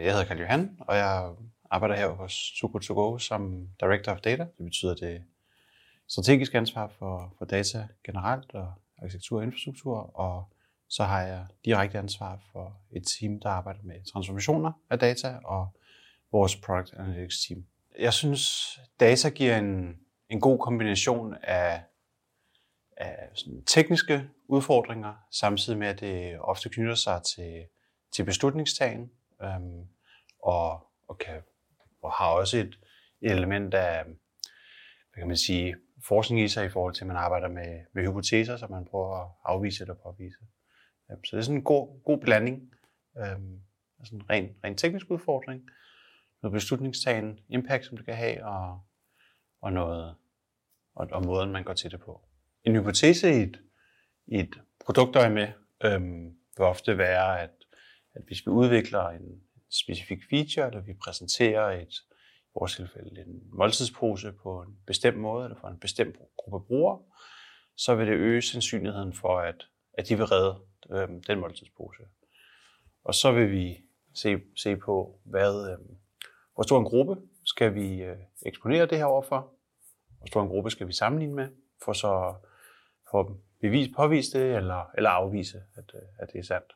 Jeg hedder Karl Johan, og jeg arbejder her hos Suko To Go som Director of Data. Det betyder det strategiske ansvar for, for data generelt og arkitektur og infrastruktur, og så har jeg direkte ansvar for et team, der arbejder med transformationer af data og vores Product Analytics team. Jeg synes, data giver en, en god kombination af, af sådan tekniske udfordringer, samtidig med, at det ofte knytter sig til, til beslutningstagen, øhm, og, og, kan, og har også et, et element af, hvad kan man sige, forskning i sig i forhold til, at man arbejder med, med hypoteser, som man prøver at afvise eller påvise. Øhm, så det er sådan en god, god blanding. Øhm, altså en ren, ren teknisk udfordring, noget beslutningstagen, impact, som det kan have, og, og, noget, og, og måden, man går til det på. En hypotese i et, i et produktøje med øhm, vil ofte være, at, at hvis vi udvikler en specifik feature, eller vi præsenterer et, i vores tilfælde en måltidspose på en bestemt måde, eller for en bestemt gruppe brugere, så vil det øge sandsynligheden for, at, at de vil redde øhm, den måltidspose. Og så vil vi se, se på, hvad, øhm, hvor stor en gruppe skal vi øh, eksponere det her overfor, hvor stor en gruppe skal vi sammenligne med, for så for bevis påvise det, eller, eller afvise, at, øh, at det er sandt.